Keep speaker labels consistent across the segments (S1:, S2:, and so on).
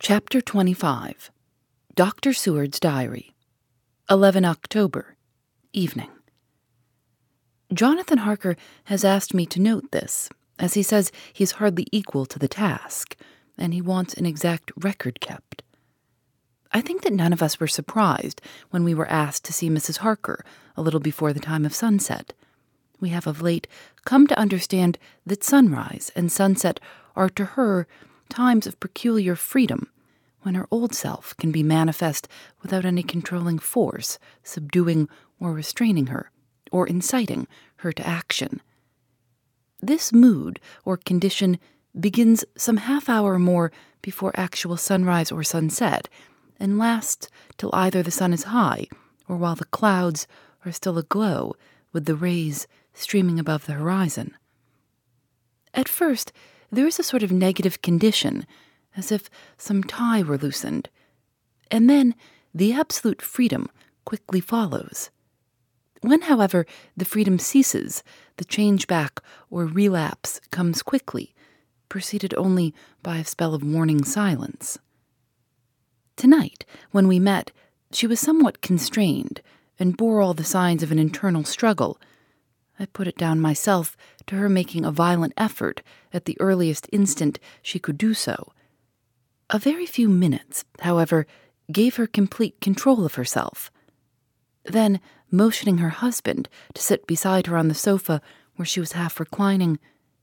S1: Chapter 25 Dr. Seward's Diary 11 October Evening Jonathan Harker has asked me to note this, as he says he's hardly equal to the task, and he wants an exact record kept. I think that none of us were surprised when we were asked to see Mrs. Harker a little before the time of sunset. We have of late come to understand that sunrise and sunset are to her times of peculiar freedom, when her old self can be manifest without any controlling force, subduing or restraining her, or inciting her to action. This mood or condition begins some half hour or more before actual sunrise or sunset, and lasts till either the sun is high or while the clouds are still aglow with the rays streaming above the horizon. At first, there is a sort of negative condition, as if some tie were loosened, and then the absolute freedom quickly follows. When, however, the freedom ceases, the change back or relapse comes quickly, preceded only by a spell of warning silence. Tonight, when we met, she was somewhat constrained and bore all the signs of an internal struggle. I put it down myself to her making a violent effort at the earliest instant she could do so. A very few minutes, however, gave her complete control of herself. Then, motioning her husband to sit beside her on the sofa where she was half reclining,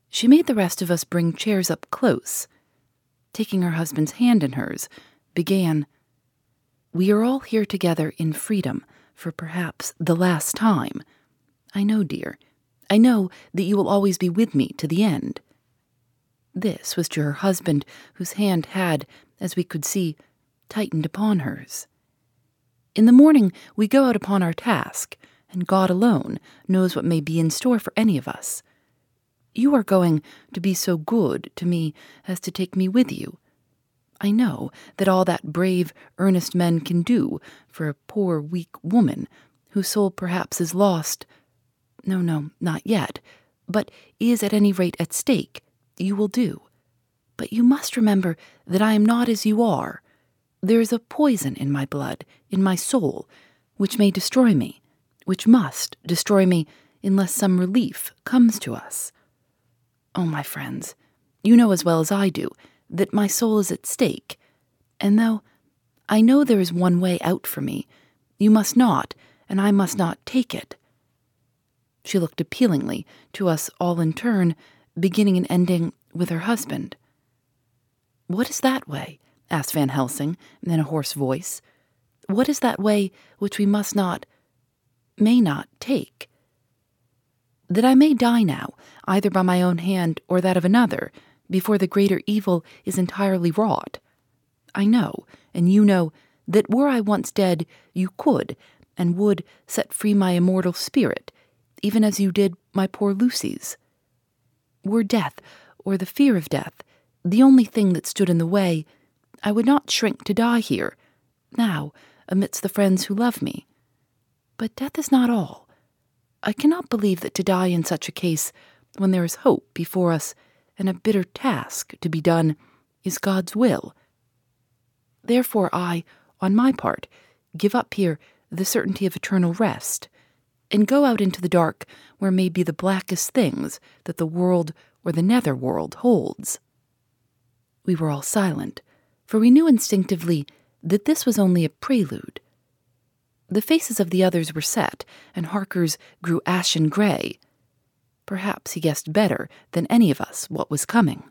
S1: she made the rest of us bring chairs up close. Taking her husband's hand in hers, began, We are all here together in freedom for perhaps the last time. I know, dear. I know that you will always be with me to the end. This was to her husband, whose hand had, as we could see, tightened upon hers. In the morning we go out upon our task, and God alone knows what may be in store for any of us. You are going to be so good to me as to take me with you. I know that all that brave, earnest men can do for a poor, weak woman whose soul perhaps is lost. No, no, not yet, but is at any rate at stake, you will do. But you must remember that I am not as you are. There is a poison in my blood, in my soul, which may destroy me, which must destroy me unless some relief comes to us. Oh, my friends, you know as well as I do that my soul is at stake, and though I know there is one way out for me, you must not, and I must not take it. She looked appealingly to us all in turn, beginning and ending with her husband. What is that way? asked Van Helsing in a hoarse voice. What is that way which we must not, may not take? That I may die now, either by my own hand or that of another, before the greater evil is entirely wrought. I know, and you know, that were I once dead, you could, and would set free my immortal spirit, even as you did my poor Lucy's. Were death, or the fear of death, the only thing that stood in the way, I would not shrink to die here, now, amidst the friends who love me. But death is not all. I cannot believe that to die in such a case, when there is hope before us and a bitter task to be done, is God's will. Therefore, I, on my part, give up here the certainty of eternal rest, and go out into the dark where may be the blackest things that the world or the nether world holds. We were all silent, for we knew instinctively that this was only a prelude. The faces of the others were set, and Harker's grew ashen gray. Perhaps he guessed better than any of us what was coming.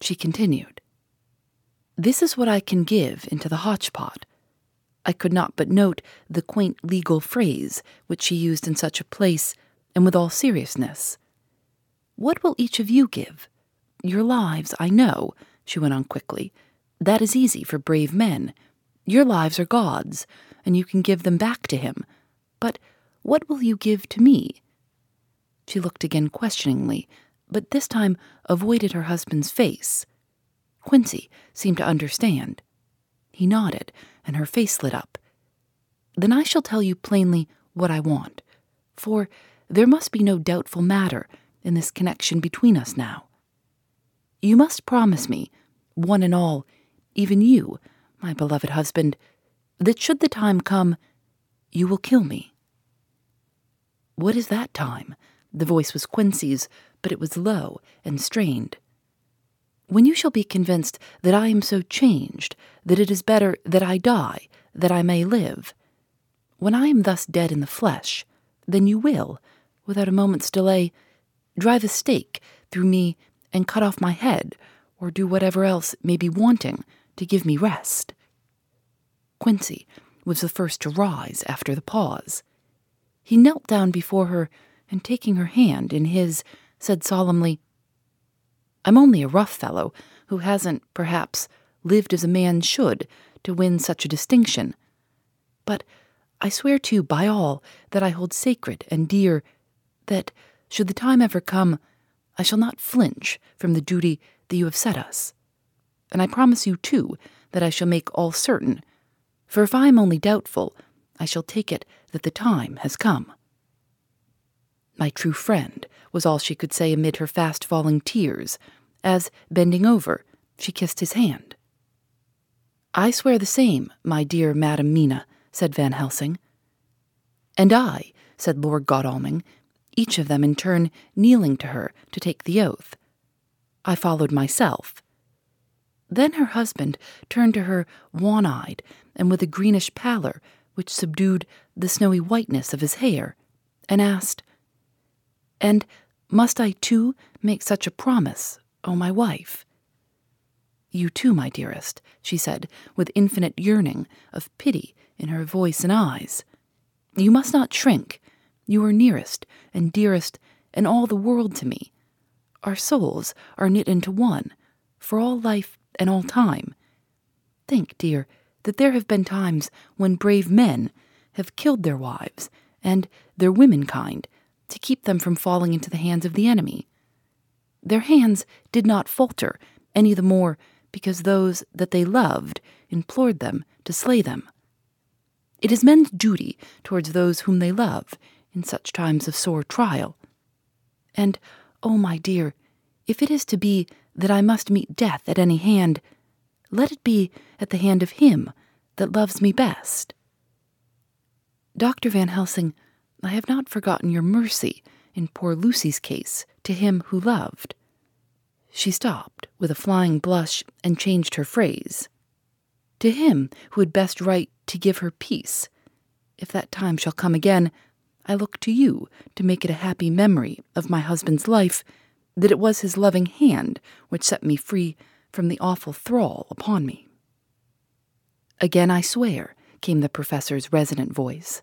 S1: She continued. This is what I can give into the hotchpot. I could not but note the quaint legal phrase which she used in such a place, and with all seriousness. What will each of you give? Your lives, I know, she went on quickly, That is easy for brave men. Your lives are God's, and you can give them back to Him. But what will you give to me? She looked again questioningly, but this time avoided her husband's face. Quincey seemed to understand. He nodded, and her face lit up. Then I shall tell you plainly what I want, for there must be no doubtful matter in this connection between us now. You must promise me, one and all, even you, my beloved husband, that should the time come, you will kill me. What is that time? The voice was Quincey's, but it was low and strained. When you shall be convinced that I am so changed that it is better that I die, that I may live. When I am thus dead in the flesh, then you will, without a moment's delay, drive a stake through me and cut off my head, or do whatever else may be wanting to give me rest. Quincey was the first to rise after the pause. He knelt down before her and, taking her hand in his, said solemnly, I'm only a rough fellow who hasn't, perhaps, lived as a man should to win such a distinction. But I swear to you by all that I hold sacred and dear that, should the time ever come, I shall not flinch from the duty that you have set us. And I promise you, too, that I shall make all certain, for if I am only doubtful, I shall take it that the time has come. My true friend, was all she could say amid her fast falling tears, as, bending over, she kissed his hand. I swear the same, my dear Madam Mina, said Van Helsing. And I, said Lord Godalming, each of them in turn kneeling to her to take the oath. I followed myself. Then her husband turned to her wan eyed and with a greenish pallor which subdued the snowy whiteness of his hair, and asked, And must I too make such a promise, O my wife? You too, my dearest, she said, with infinite yearning of pity in her voice and eyes. You must not shrink. You are nearest and dearest and all the world to me. Our souls are knit into one, for all life and all time. Think, dear, that there have been times when brave men have killed their wives and their womenkind to keep them from falling into the hands of the enemy. Their hands did not falter any the more because those that they loved implored them to slay them. It is men's duty towards those whom they love in such times of sore trial. And, oh, my dear, if it is to be that I must meet death at any hand, let it be at the hand of him that loves me best. Dr. Van Helsing, I have not forgotten your mercy in poor Lucy's case to him who loved. She stopped with a flying blush and changed her phrase. To him who had best right to give her peace. If that time shall come again, I look to you to make it a happy memory of my husband's life that it was his loving hand which set me free from the awful thrall upon me. Again I swear, came the professor's resonant voice.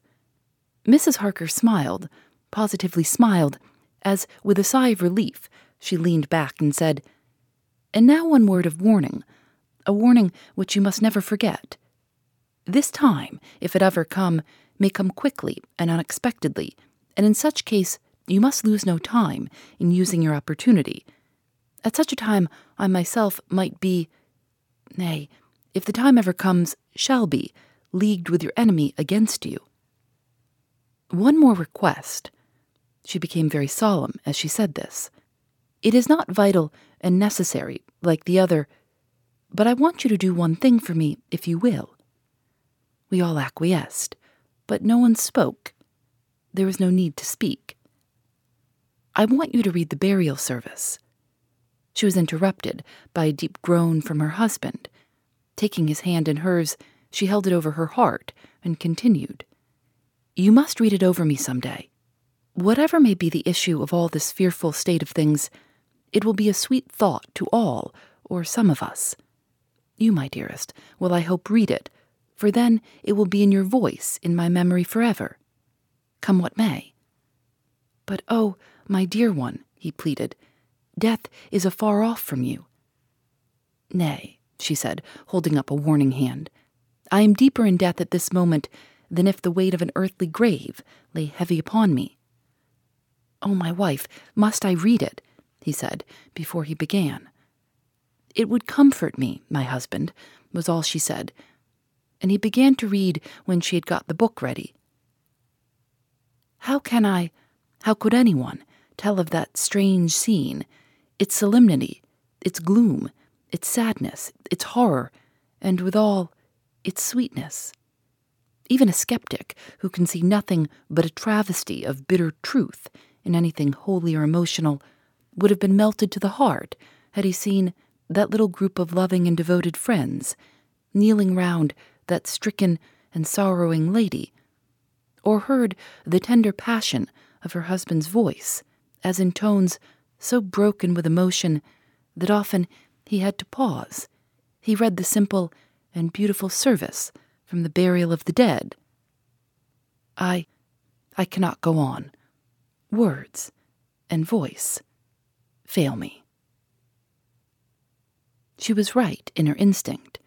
S1: Mrs. Harker smiled, positively smiled, as, with a sigh of relief, she leaned back and said, And now one word of warning, a warning which you must never forget. This time, if it ever come, may come quickly and unexpectedly, and in such case you must lose no time in using your opportunity. At such a time I myself might be, nay, if the time ever comes, shall be, leagued with your enemy against you. One more request. She became very solemn as she said this. It is not vital and necessary like the other, but I want you to do one thing for me, if you will. We all acquiesced, but no one spoke. There was no need to speak. I want you to read the burial service. She was interrupted by a deep groan from her husband. Taking his hand in hers, she held it over her heart and continued, You must read it over me some day. Whatever may be the issue of all this fearful state of things, it will be a sweet thought to all, or some of us. You, my dearest, will I hope read it, for then it will be in your voice in my memory forever. Come what may. But oh, my dear one, he pleaded, death is afar off from you. Nay, she said, holding up a warning hand. I am deeper in death at this moment than if the weight of an earthly grave lay heavy upon me. Oh, my wife, must I read it? he said before he began. It would comfort me, my husband, was all she said, and he began to read when she had got the book ready. How can I, how could anyone, tell of that strange scene, its solemnity, its gloom, its sadness, its horror, and withal, its sweetness? Even a skeptic who can see nothing but a travesty of bitter truth in anything holy or emotional would have been melted to the heart had he seen that little group of loving and devoted friends kneeling round that stricken and sorrowing lady, or heard the tender passion of her husband's voice, as in tones so broken with emotion that often he had to pause. He read the simple and beautiful service from the burial of the dead. I, I cannot go on. Words and voice fail me. She was right in her instinct.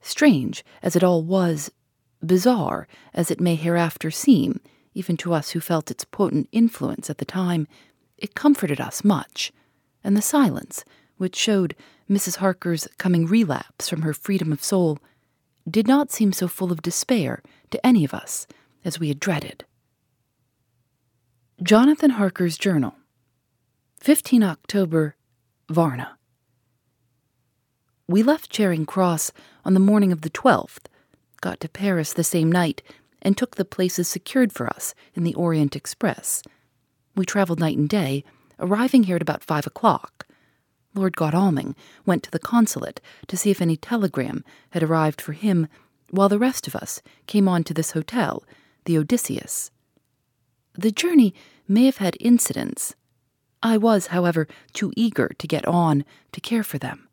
S1: Strange as it all was, bizarre as it may hereafter seem, even to us who felt its potent influence at the time, it comforted us much, and the silence, which showed Mrs. Harker's coming relapse from her freedom of soul, did not seem so full of despair to any of us as we had dreaded. Jonathan Harker's Journal, 15 October, Varna. We left Charing Cross on the morning of the 12th, got to Paris the same night, and took the places secured for us in the Orient Express. We traveled night and day, arriving here at about five o'clock. Lord Godalming went to the consulate to see if any telegram had arrived for him, while the rest of us came on to this hotel, the Odessus. The journey may have had incidents. I was, however, too eager to get on to care for them.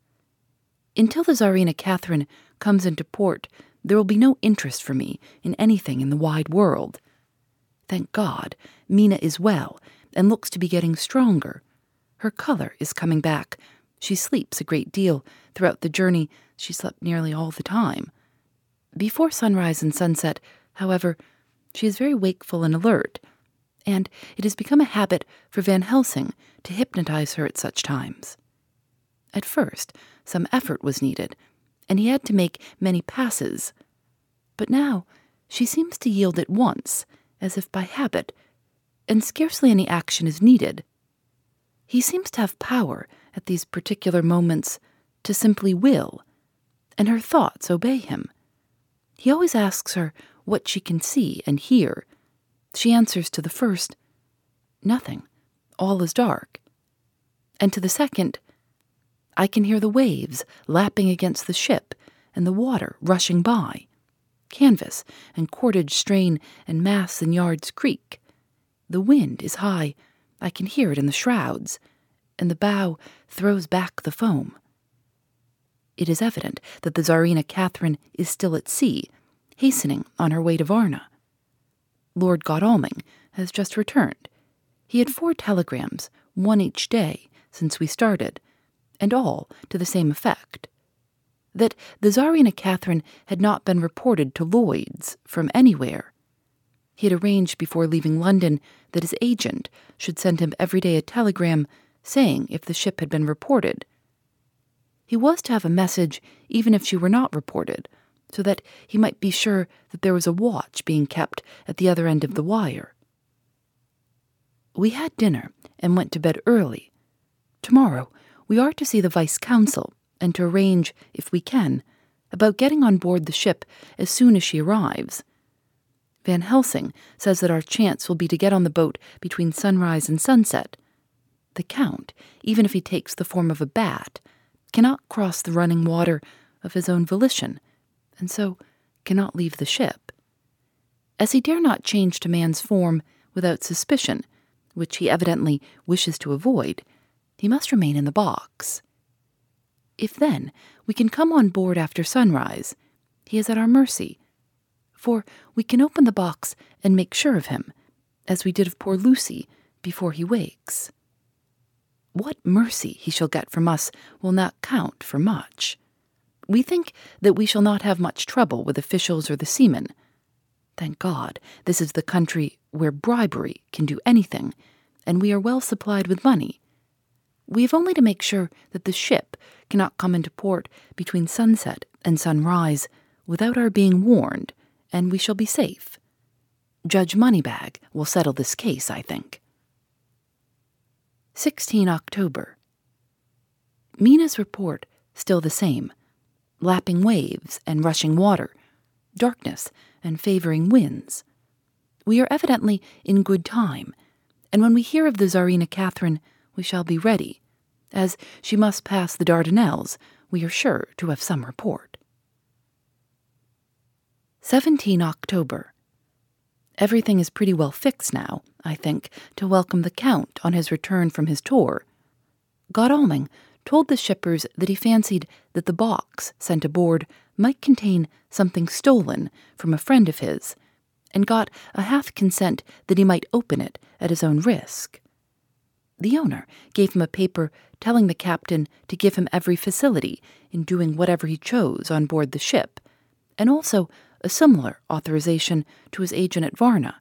S1: Until the Tsarina Catherine comes into port, there will be no interest for me in anything in the wide world. Thank God, Mina is well and looks to be getting stronger. Her color is coming back. She sleeps a great deal. Throughout the journey, she slept nearly all the time. Before sunrise and sunset, however, she is very wakeful and alert, and it has become a habit for Van Helsing to hypnotize her at such times. At first, some effort was needed, and he had to make many passes. But now she seems to yield at once, as if by habit, and scarcely any action is needed. He seems to have power at these particular moments to simply will, and her thoughts obey him. He always asks her what she can see and hear. She answers to the first, Nothing. All is dark. And to the second, I can hear the waves lapping against the ship and the water rushing by. Canvas and cordage strain and masts and yards creak. The wind is high. I can hear it in the shrouds, and the bow throws back the foam. It is evident that the Tsarina Catherine is still at sea, hastening on her way to Varna. Lord Godalming has just returned. He had four telegrams, one each day, since we started, and all to the same effect that the Tsarina Catherine had not been reported to Lloyd's from anywhere. He had arranged before leaving London that his agent should send him every day a telegram saying if the ship had been reported. He was to have a message even if she were not reported, so that he might be sure that there was a watch being kept at the other end of the wire. We had dinner and went to bed early. Tomorrow we are to see the Vice Consul and to arrange, if we can, about getting on board the ship as soon as she arrives. Van Helsing says that our chance will be to get on the boat between sunrise and sunset. The Count, even if he takes the form of a bat, cannot cross the running water of his own volition, and so cannot leave the ship. As he dare not change to man's form without suspicion, which he evidently wishes to avoid, he must remain in the box. If then we can come on board after sunrise, he is at our mercy, for we can open the box and make sure of him, as we did of poor Lucy before he wakes. What mercy he shall get from us will not count for much. We think that we shall not have much trouble with officials or the seamen. Thank God, this is the country where bribery can do anything, and we are well supplied with money. We have only to make sure that the ship cannot come into port between sunset and sunrise without our being warned, and we shall be safe. Judge Moneybag will settle this case, I think. 16 October. Mina's report still the same lapping waves and rushing water, darkness and favoring winds. We are evidently in good time, and when we hear of the Tsarina Catherine, we shall be ready. As she must pass the Dardanelles, we are sure to have some report. 17 October. Everything is pretty well fixed now, I think, to welcome the Count on his return from his tour. Godalming told the shippers that he fancied that the box sent aboard might contain something stolen from a friend of his, and got a half consent that he might open it at his own risk. The owner gave him a paper telling the captain to give him every facility in doing whatever he chose on board the ship, and also a similar authorization to his agent at Varna.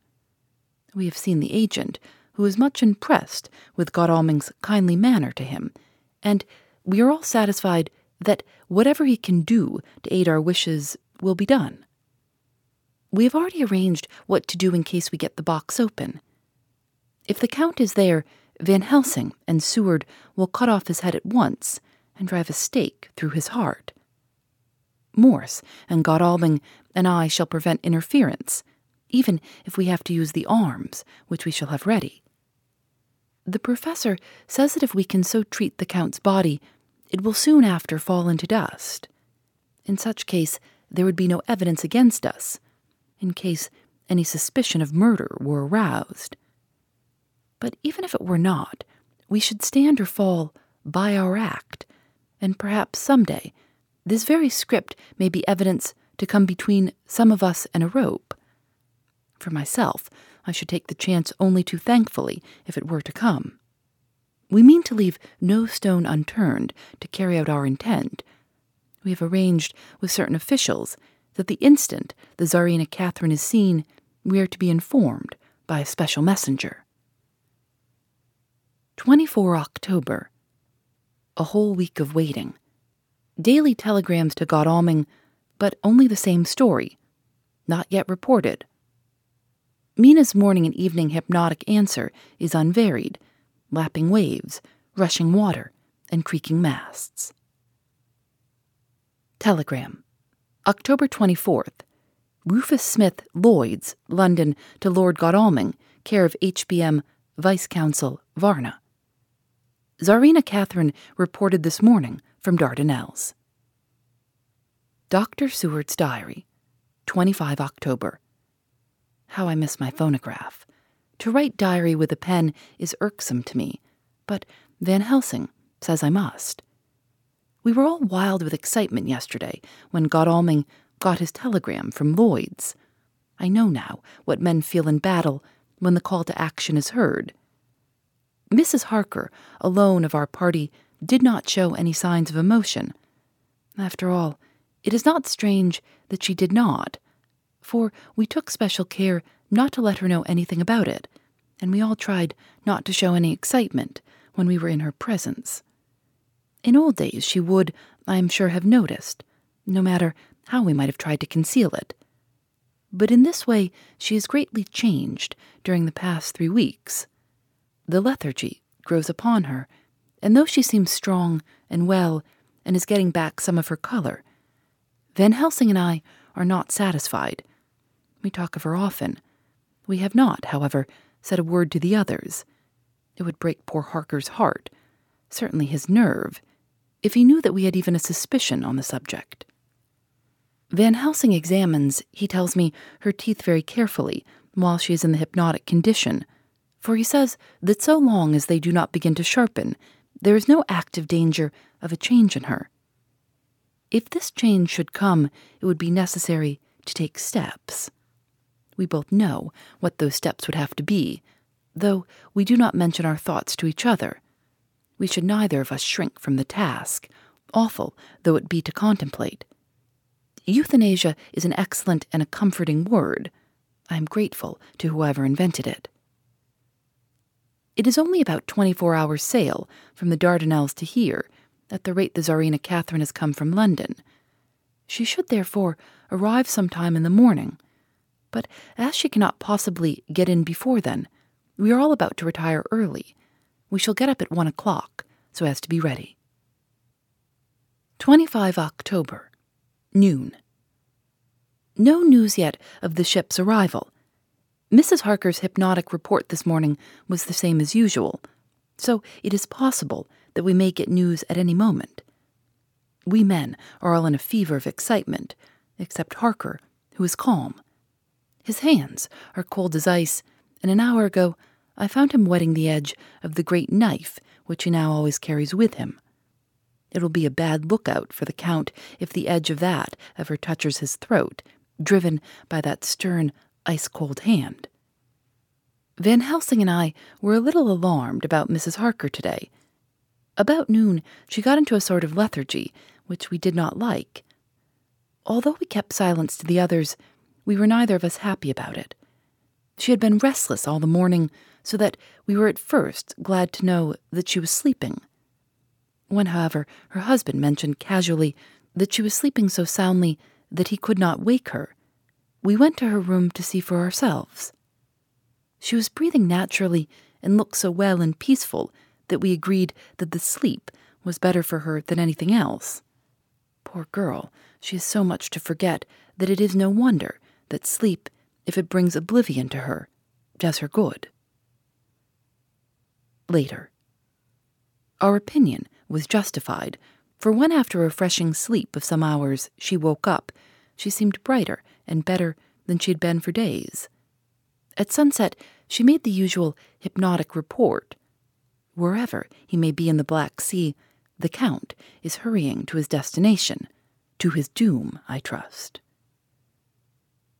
S1: We have seen the agent, who is much impressed with Godalming's kindly manner to him, and we are all satisfied that whatever he can do to aid our wishes will be done. We have already arranged what to do in case we get the box open. If the Count is there, Van Helsing and Seward will cut off his head at once and drive a stake through his heart. Morris and Godalming and I shall prevent interference, even if we have to use the arms, which we shall have ready. The professor says that if we can so treat the Count's body, it will soon after fall into dust. In such case, there would be no evidence against us, in case any suspicion of murder were aroused. But even if it were not, we should stand or fall by our act, and perhaps some day this very script may be evidence to come between some of us and a rope. For myself, I should take the chance only too thankfully if it were to come. We mean to leave no stone unturned to carry out our intent. We have arranged with certain officials that the instant the Tsarina Catherine is seen, we are to be informed by a special messenger. 24 October. A whole week of waiting. Daily telegrams to Godalming, but only the same story. Not yet reported. Mina's morning and evening hypnotic answer is unvaried lapping waves, rushing water, and creaking masts. Telegram October 24th. Rufus Smith, Lloyds, London, to Lord Godalming, care of HBM Vice Consul, Varna. Tsarina Catherine reported this morning from Dardanelles. Dr. Seward's Diary, 25 October. How I miss my phonograph. To write diary with a pen is irksome to me, but Van Helsing says I must. We were all wild with excitement yesterday when Godalming got his telegram from Lloyd's. I know now what men feel in battle when the call to action is heard. Mrs. Harker, alone of our party, did not show any signs of emotion. After all, it is not strange that she did not, for we took special care not to let her know anything about it, and we all tried not to show any excitement when we were in her presence. In old days, she would, I am sure, have noticed, no matter how we might have tried to conceal it. But in this way, she has greatly changed during the past three weeks. The lethargy grows upon her, and though she seems strong and well and is getting back some of her color, Van Helsing and I are not satisfied. We talk of her often. We have not, however, said a word to the others. It would break poor Harker's heart, certainly his nerve, if he knew that we had even a suspicion on the subject. Van Helsing examines, he tells me, her teeth very carefully while she is in the hypnotic condition for he says that so long as they do not begin to sharpen, there is no active danger of a change in her. If this change should come, it would be necessary to take steps. We both know what those steps would have to be, though we do not mention our thoughts to each other. We should neither of us shrink from the task, awful though it be to contemplate. Euthanasia is an excellent and a comforting word. I am grateful to whoever invented it. It is only about 24 hours' sail from the Dardanelles to here, at the rate the Tsarina Catherine has come from London. She should therefore arrive some time in the morning. But as she cannot possibly get in before then, we are all about to retire early. We shall get up at one o'clock, so as to be ready. 25 October, noon. No news yet of the ship's arrival. Mrs. Harker's hypnotic report this morning was the same as usual, so it is possible that we may get news at any moment. We men are all in a fever of excitement, except Harker, who is calm. His hands are cold as ice, and an hour ago I found him wetting the edge of the great knife which he now always carries with him. It will be a bad lookout for the Count if the edge of that ever touches his throat, driven by that stern, ice cold hand. Van Helsing and I were a little alarmed about Mrs. Harker today. About noon, she got into a sort of lethargy, which we did not like. Although we kept silence to the others, we were neither of us happy about it. She had been restless all the morning, so that we were at first glad to know that she was sleeping. When, however, her husband mentioned casually that she was sleeping so soundly that he could not wake her, we went to her room to see for ourselves. She was breathing naturally and looked so well and peaceful that we agreed that the sleep was better for her than anything else. Poor girl, she has so much to forget that it is no wonder that sleep, if it brings oblivion to her, does her good. Later. Our opinion was justified, for when after a refreshing sleep of some hours she woke up, she seemed brighter and better than she had been for days. At sunset, she made the usual hypnotic report. Wherever he may be in the Black Sea, the Count is hurrying to his destination, to his doom, I trust.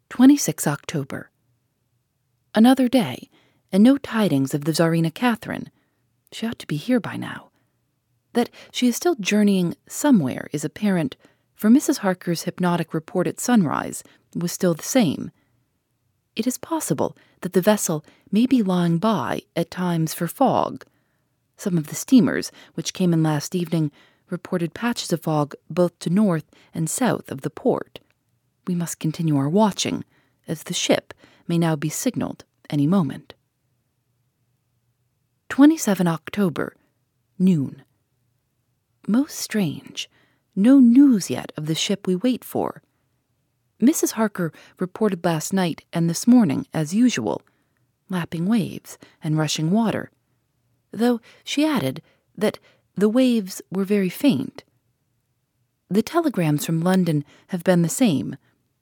S1: 26 October. Another day, and no tidings of the Tsarina Catherine. She ought to be here by now. That she is still journeying somewhere is apparent, for Mrs. Harker's hypnotic report at sunrise was still the same. It is possible that the vessel may be lying by at times for fog. Some of the steamers which came in last evening reported patches of fog both to north and south of the port. We must continue our watching, as the ship may now be signaled any moment. 27 October, noon. Most strange. No news yet of the ship we wait for. Mrs. Harker reported last night and this morning, as usual, lapping waves and rushing water, though she added that the waves were very faint. The telegrams from London have been the same,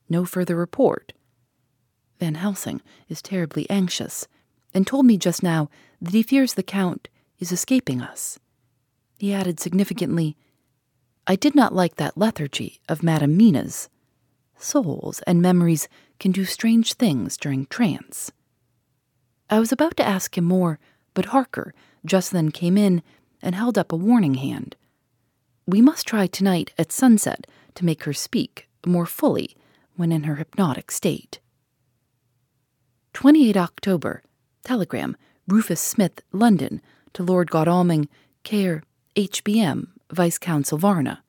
S1: no further report. Van Helsing is terribly anxious, and told me just now that he fears the Count is escaping us. He added significantly, I did not like that lethargy of Madame Mina's. Souls and memories can do strange things during trance. I was about to ask him more, but Harker just then came in and held up a warning hand. We must try tonight at sunset to make her speak more fully when in her hypnotic state. 28 October. Telegram Rufus Smith, London, to Lord Godalming, care HBM, Vice Consul Varna.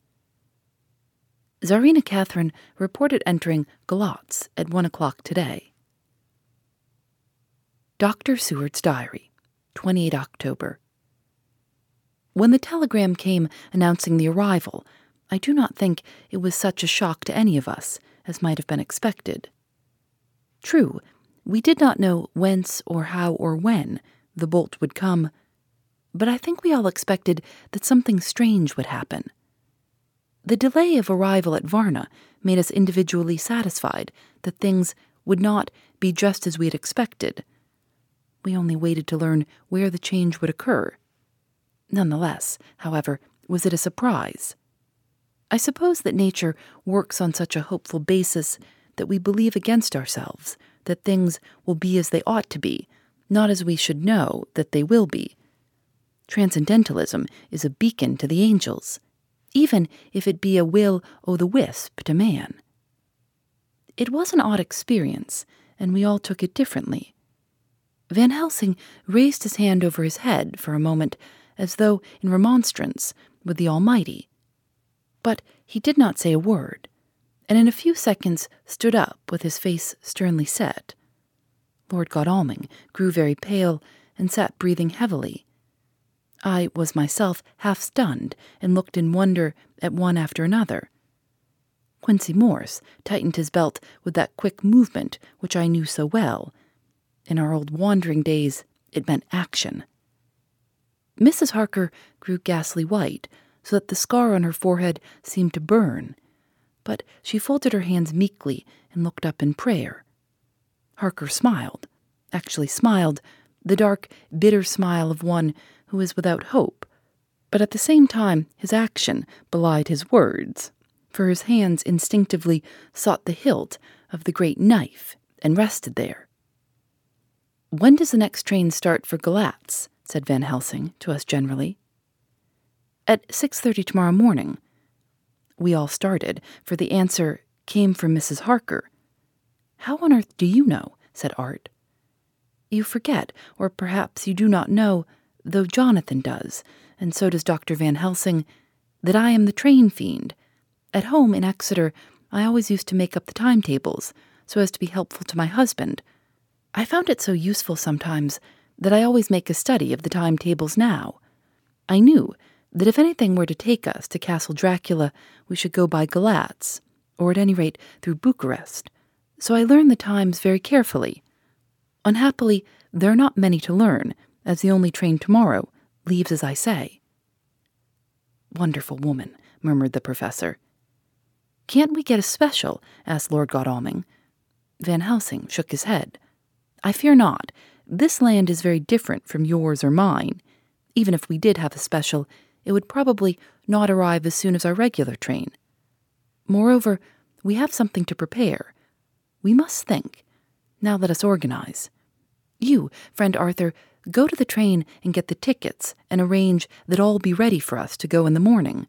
S1: Tsarina Catherine reported entering Galatz at one o'clock today. Dr. Seward's Diary, 28 October. When the telegram came announcing the arrival, I do not think it was such a shock to any of us as might have been expected. True, we did not know whence or how or when the bolt would come, but I think we all expected that something strange would happen the delay of arrival at Varna made us individually satisfied that things would not be just as we had expected. We only waited to learn where the change would occur. Nonetheless, however, was it a surprise? I suppose that nature works on such a hopeful basis that we believe against ourselves that things will be as they ought to be, not as we should know that they will be. Transcendentalism is a beacon to the angels even if it be a will o' the wisp to man. It was an odd experience, and we all took it differently. Van Helsing raised his hand over his head for a moment, as though in remonstrance with the Almighty. But he did not say a word, and in a few seconds stood up with his face sternly set. Lord Godalming grew very pale and sat breathing heavily. I was myself half stunned and looked in wonder at one after another. Quincey Morris tightened his belt with that quick movement which I knew so well. In our old wandering days, it meant action. Mrs. Harker grew ghastly white, so that the scar on her forehead seemed to burn, but she folded her hands meekly and looked up in prayer. Harker smiled, actually smiled, the dark, bitter smile of one who is without hope, but at the same time his action belied his words for his hands instinctively sought the hilt of the great knife and rested there. When does the next train start for Galatz? said Van Helsing to us generally. At 6:30 tomorrow morning. We all started, for the answer came from Mrs. Harker. How on earth do you know? said Art. You forget, or perhaps you do not know, though Jonathan does, and so does Dr. Van Helsing, that I am the train fiend at home in Exeter, I always used to make up the timetables so as to be helpful to my husband. I found it so useful sometimes that I always make a study of the timetables now. I knew that if anything were to take us to Castle Dracula, we should go by Galatz, or at any rate through Bucharest. So I learned the times very carefully. Unhappily, there are not many to learn, as the only train tomorrow leaves as I say. Wonderful woman, murmured the professor. Can't we get a special? asked Lord Godalming. Van Helsing shook his head. I fear not. This land is very different from yours or mine. Even if we did have a special, it would probably not arrive as soon as our regular train. Moreover, we have something to prepare. We must think. Now let us organize. You, friend Arthur, go to the train and get the tickets and arrange that all be ready for us to go in the morning.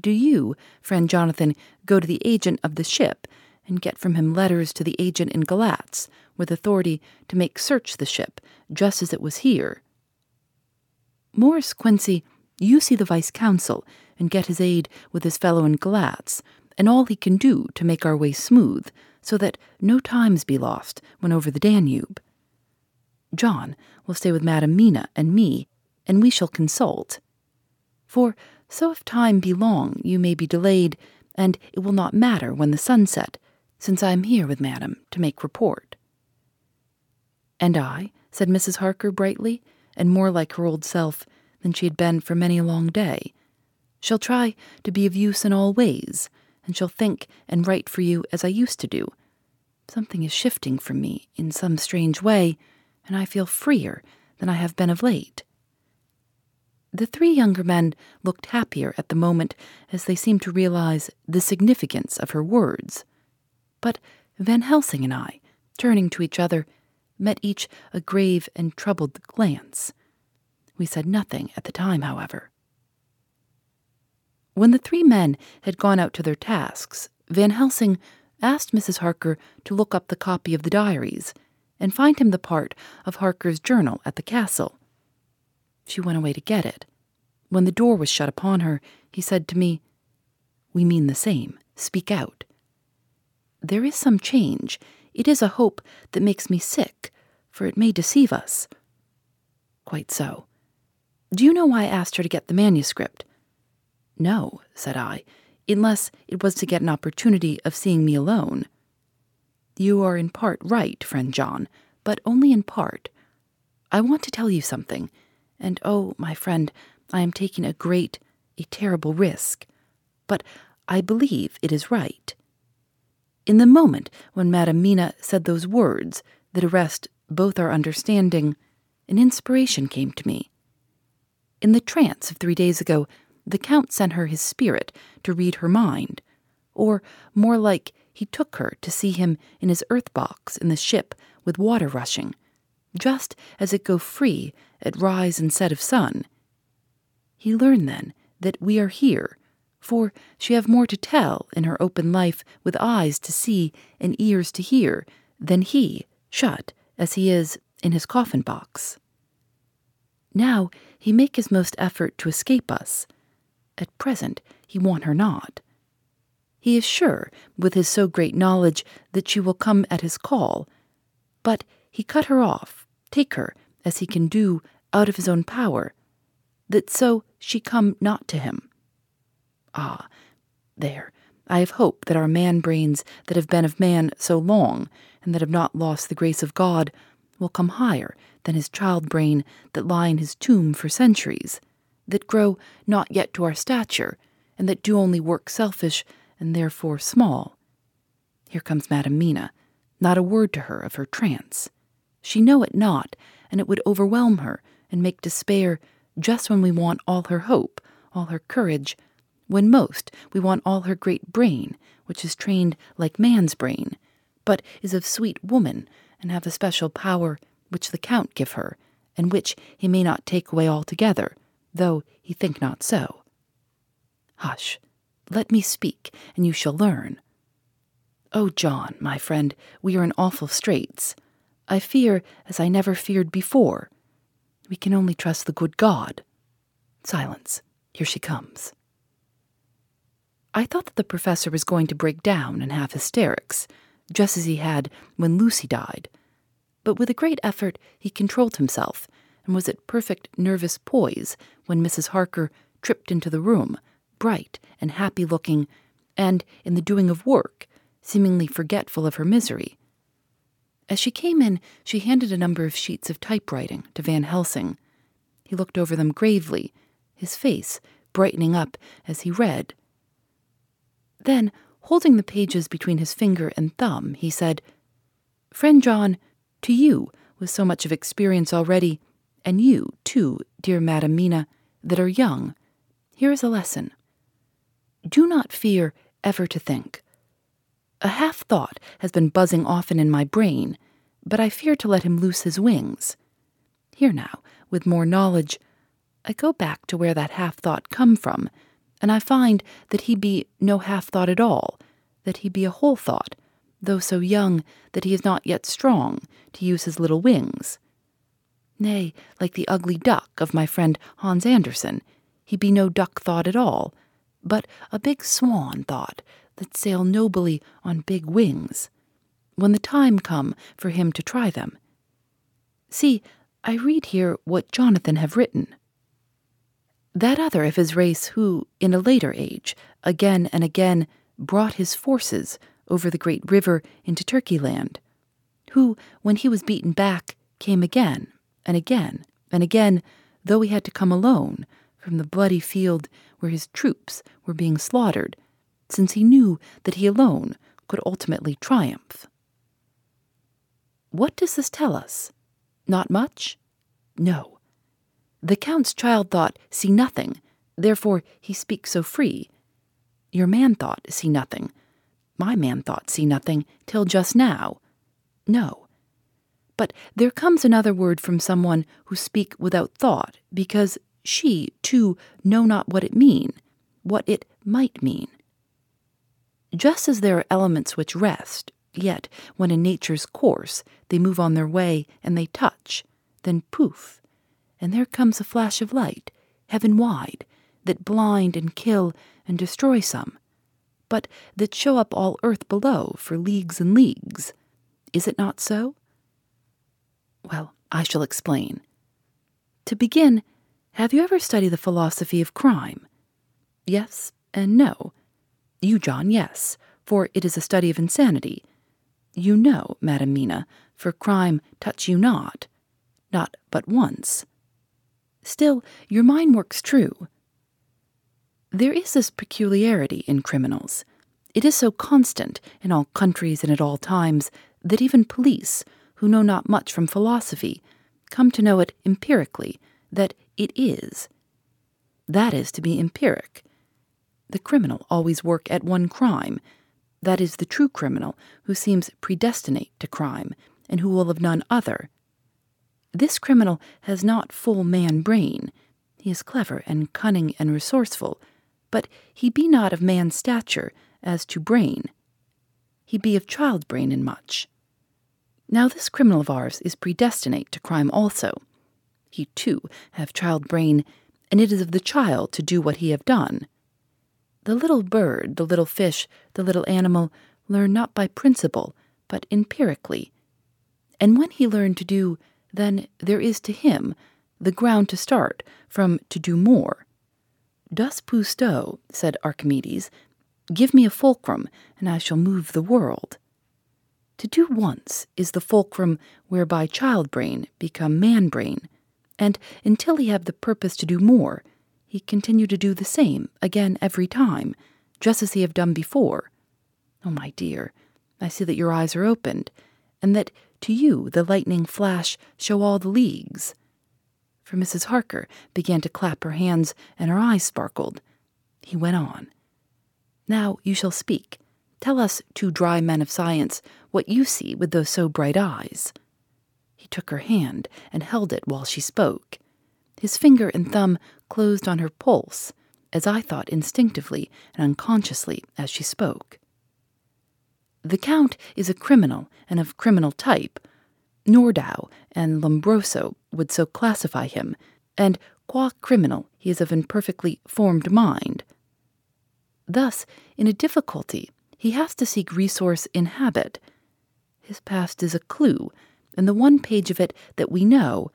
S1: Do you, friend Jonathan, go to the agent of the ship and get from him letters to the agent in Galatz with authority to make search the ship just as it was here? Morris Quincey, you see the vice consul and get his aid with his fellow in Galatz and all he can do to make our way smooth so that no times be lost when over the Danube. John will stay with Madam Mina and me, and we shall consult. For so if time be long, you may be delayed, and it will not matter when the sun set, since I am here with madam to make report. And I, said Mrs. Harker brightly, and more like her old self than she had been for many a long day, shall try to be of use in all ways, and shall think and write for you as I used to do. Something is shifting from me in some strange way, and I feel freer than I have been of late. The three younger men looked happier at the moment as they seemed to realize the significance of her words. But Van Helsing and I, turning to each other, met each a grave and troubled glance. We said nothing at the time, however. When the three men had gone out to their tasks, Van Helsing asked Mrs. Harker to look up the copy of the diaries and find him the part of Harker's journal at the castle. She went away to get it. When the door was shut upon her, he said to me, We mean the same. Speak out. There is some change. It is a hope that makes me sick, for it may deceive us. Quite so. Do you know why I asked her to get the manuscript? No, said I, unless it was to get an opportunity of seeing me alone. You are in part right, friend John, but only in part. I want to tell you something and oh, my friend, I am taking a great, a terrible risk. But I believe it is right. In the moment when Madame Mina said those words that arrest both our understanding, an inspiration came to me. In the trance of three days ago, the Count sent her his spirit to read her mind, or more like he took her to see him in his earth box in the ship with water rushing, just as it go free at rise and set of sun. He learned then that we are here, For she have more to tell in her open life with eyes to see and ears to hear than he, shut as he is in his coffin box. Now he make his most effort to escape us. At present he want her not. He is sure, with his so great knowledge, that she will come at his call, but he cut her off, take her, as he can do, out of his own power, that so she come not to him. Ah, there, I have hope that our man brains that have been of man so long, and that have not lost the grace of God, will come higher than his child brain that lie in his tomb for centuries, that grow not yet to our stature, and that do only work selfish and therefore small. Here comes Madam Mina, not a word to her of her trance. She know it not, and it would overwhelm her and make despair just when we want all her hope, all her courage, when most we want all her great brain, which is trained like man's brain, but is of sweet woman, and have a special power which the Count give her, and which he may not take away altogether, though he think not so. Hush, let me speak, and you shall learn. Oh, John, my friend, we are in awful straits. I fear as I never feared before. We can only trust the good God. Silence. Here she comes. I thought that the professor was going to break down and have hysterics, just as he had when Lucy died. But with a great effort, he controlled himself and was at perfect nervous poise when Mrs. Harker tripped into the room, bright and happy looking, and, in the doing of work, seemingly forgetful of her misery. As she came in, she handed a number of sheets of typewriting to Van Helsing. He looked over them gravely, his face brightening up as he read. Then, holding the pages between his finger and thumb, he said, Friend John, to you, with so much of experience already, and you, too, dear Madam Mina, that are young, here is a lesson. Do not fear ever to think. A half thought has been buzzing often in my brain, but I fear to let him loose his wings. Here now, with more knowledge, I go back to where that half thought come from, and I find that he be no half thought at all, that he be a whole thought, though so young that he is not yet strong to use his little wings. Nay, like the ugly duck of my friend Hans Andersen, he be no duck thought at all, but a big swan thought that sail nobly on big wings, when the time come for him to try them. See, I read here what Jonathan have written. That other of his race who, in a later age, again and again brought his forces over the great river into Turkey land, who, when he was beaten back, came again and again and again, though he had to come alone from the bloody field where his troops were being slaughtered, since he knew that he alone could ultimately triumph. What does this tell us? Not much? No. The Count's child thought, see nothing, therefore he speaks so free. Your man thought, see nothing. My man thought, see nothing, till just now. No. But there comes another word from someone who speak without thought, because she, too, know not what it mean, what it might mean. Just as there are elements which rest, yet when in nature's course they move on their way and they touch, then poof, and there comes a flash of light, heaven wide, that blind and kill and destroy some, but that show up all earth below for leagues and leagues. Is it not so? Well, I shall explain. To begin, have you ever studied the philosophy of crime? Yes and no. You, John, yes, for it is a study of insanity. You know, Madam Mina, for crime touch you not, not but once. Still, your mind works true. There is this peculiarity in criminals. It is so constant in all countries and at all times that even police, who know not much from philosophy, come to know it empirically that it is. That is to be empiric. The criminal always work at one crime. That is the true criminal who seems predestinate to crime and who will have none other. This criminal has not full man brain. He is clever and cunning and resourceful, but he be not of man's stature as to brain. He be of child brain in much. Now this criminal of ours is predestinate to crime also. He too have child brain, and it is of the child to do what he have done. The little bird, the little fish, the little animal learn not by principle, but empirically. And when he learn to do, then there is to him the ground to start from to do more. Dos pou sto, said Archimedes, give me a fulcrum, and I shall move the world. To do once is the fulcrum whereby child brain become man brain, and until he have the purpose to do more, he continue to do the same again every time, just as he have done before. Oh, my dear, I see that your eyes are opened, and that to you the lightning flash show all the leagues. For Mrs. Harker began to clap her hands, and her eyes sparkled. He went on. Now you shall speak. Tell us, two dry men of science, what you see with those so bright eyes. He took her hand and held it while she spoke. His finger and thumb closed on her pulse, as I thought instinctively and unconsciously as she spoke. The Count is a criminal and of criminal type. Nordau and Lombroso would so classify him, and qua criminal he is of imperfectly formed mind. Thus, in a difficulty, he has to seek resource in habit. His past is a clue, and the one page of it that we know,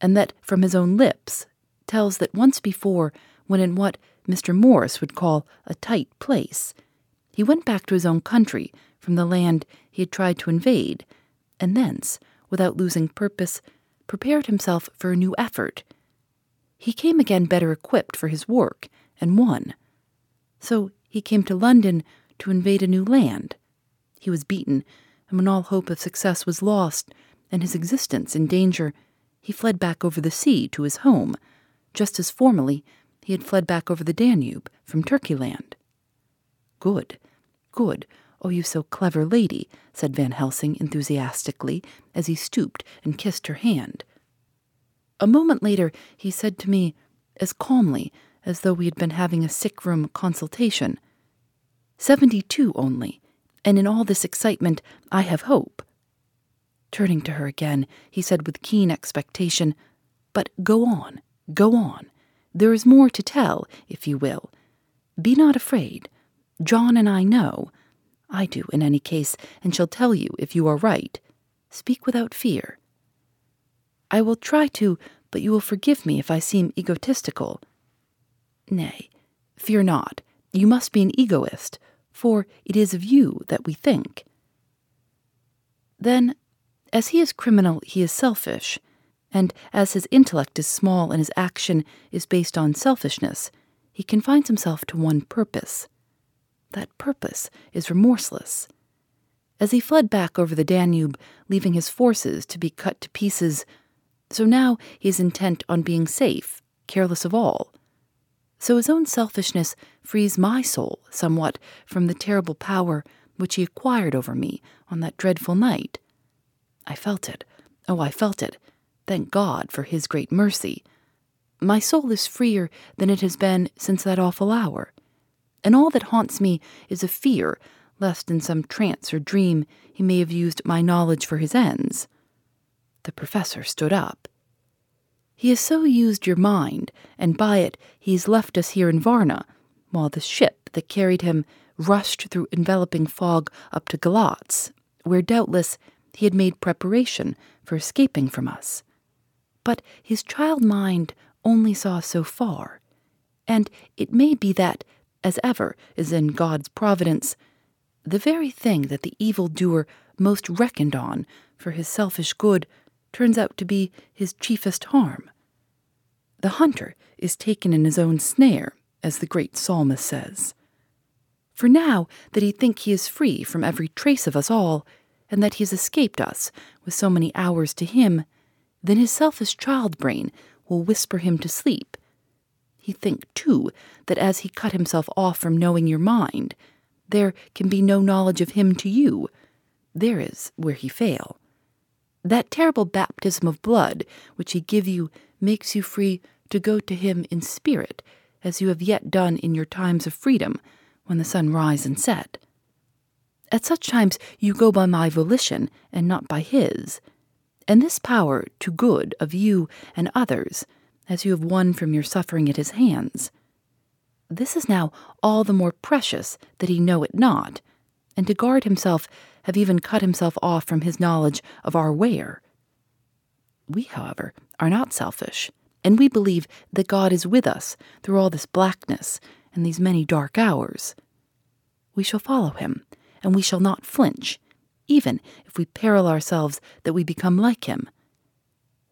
S1: and that from his own lips, tells that once before, when in what Mr. Morris would call a tight place, he went back to his own country from the land he had tried to invade, and thence, without losing purpose, prepared himself for a new effort. He came again better equipped for his work, and won. So he came to London to invade a new land. He was beaten, and when all hope of success was lost, and his existence in danger, he fled back over the sea to his home, just as formerly he had fled back over the Danube from Turkeyland. Good, good. Oh, you so clever lady, said Van Helsing enthusiastically as he stooped and kissed her hand. A moment later, he said to me, as calmly as though we had been having a sick room consultation, Seventy two only, and in all this excitement I have hope. Turning to her again, he said with keen expectation, But go on, go on. There is more to tell, if you will. Be not afraid. John and I know. I do, in any case, and shall tell you if you are right. Speak without fear. I will try to, but you will forgive me if I seem egotistical. Nay, fear not. You must be an egoist, for it is of you that we think. Then, as he is criminal, he is selfish, and as his intellect is small and his action is based on selfishness, he confines himself to one purpose that purpose is remorseless. As he fled back over the Danube, leaving his forces to be cut to pieces, so now he is intent on being safe, careless of all. So his own selfishness frees my soul somewhat from the terrible power which he acquired over me on that dreadful night. I felt it. Oh, I felt it. Thank God for his great mercy. My soul is freer than it has been since that awful hour and all that haunts me is a fear lest in some trance or dream he may have used my knowledge for his ends. The professor stood up. He has so used your mind, and by it he has left us here in Varna, while the ship that carried him rushed through enveloping fog up to Galatz, where doubtless he had made preparation for escaping from us. But his child mind only saw so far, and it may be that as ever is in God's providence, the very thing that the evil doer most reckoned on for his selfish good turns out to be his chiefest harm. The hunter is taken in his own snare, as the great psalmist says. For now that he think he is free from every trace of us all, and that he has escaped us with so many hours to him, then his selfish child brain will whisper him to sleep he think, too, that as he cut himself off from knowing your mind, there can be no knowledge of him to you. There is where he fail. That terrible baptism of blood which he give you makes you free to go to him in spirit, as you have yet done in your times of freedom, when the sun rise and set. At such times you go by my volition and not by his, and this power to good of you and others, as you have won from your suffering at his hands. This is now all the more precious that he know it not, and to guard himself have even cut himself off from his knowledge of our where. We, however, are not selfish, and we believe that God is with us through all this blackness and these many dark hours. We shall follow him, and we shall not flinch, even if we peril ourselves that we become like him.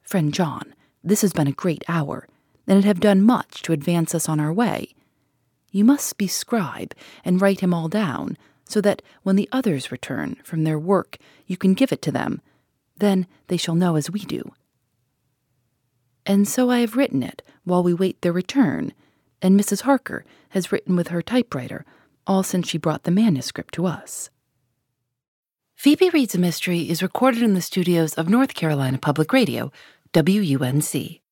S1: Friend John, this has been a great hour, and it have done much to advance us on our way. You must be scribe and write him all down, so that when the others return from their work, you can give it to them. Then they shall know as we do. And so I have written it while we wait their return, and Mrs. Harker has written with her typewriter, all since she brought the manuscript to us. Phoebe Reads a Mystery is recorded in the studios of North Carolina Public Radio, WUNC.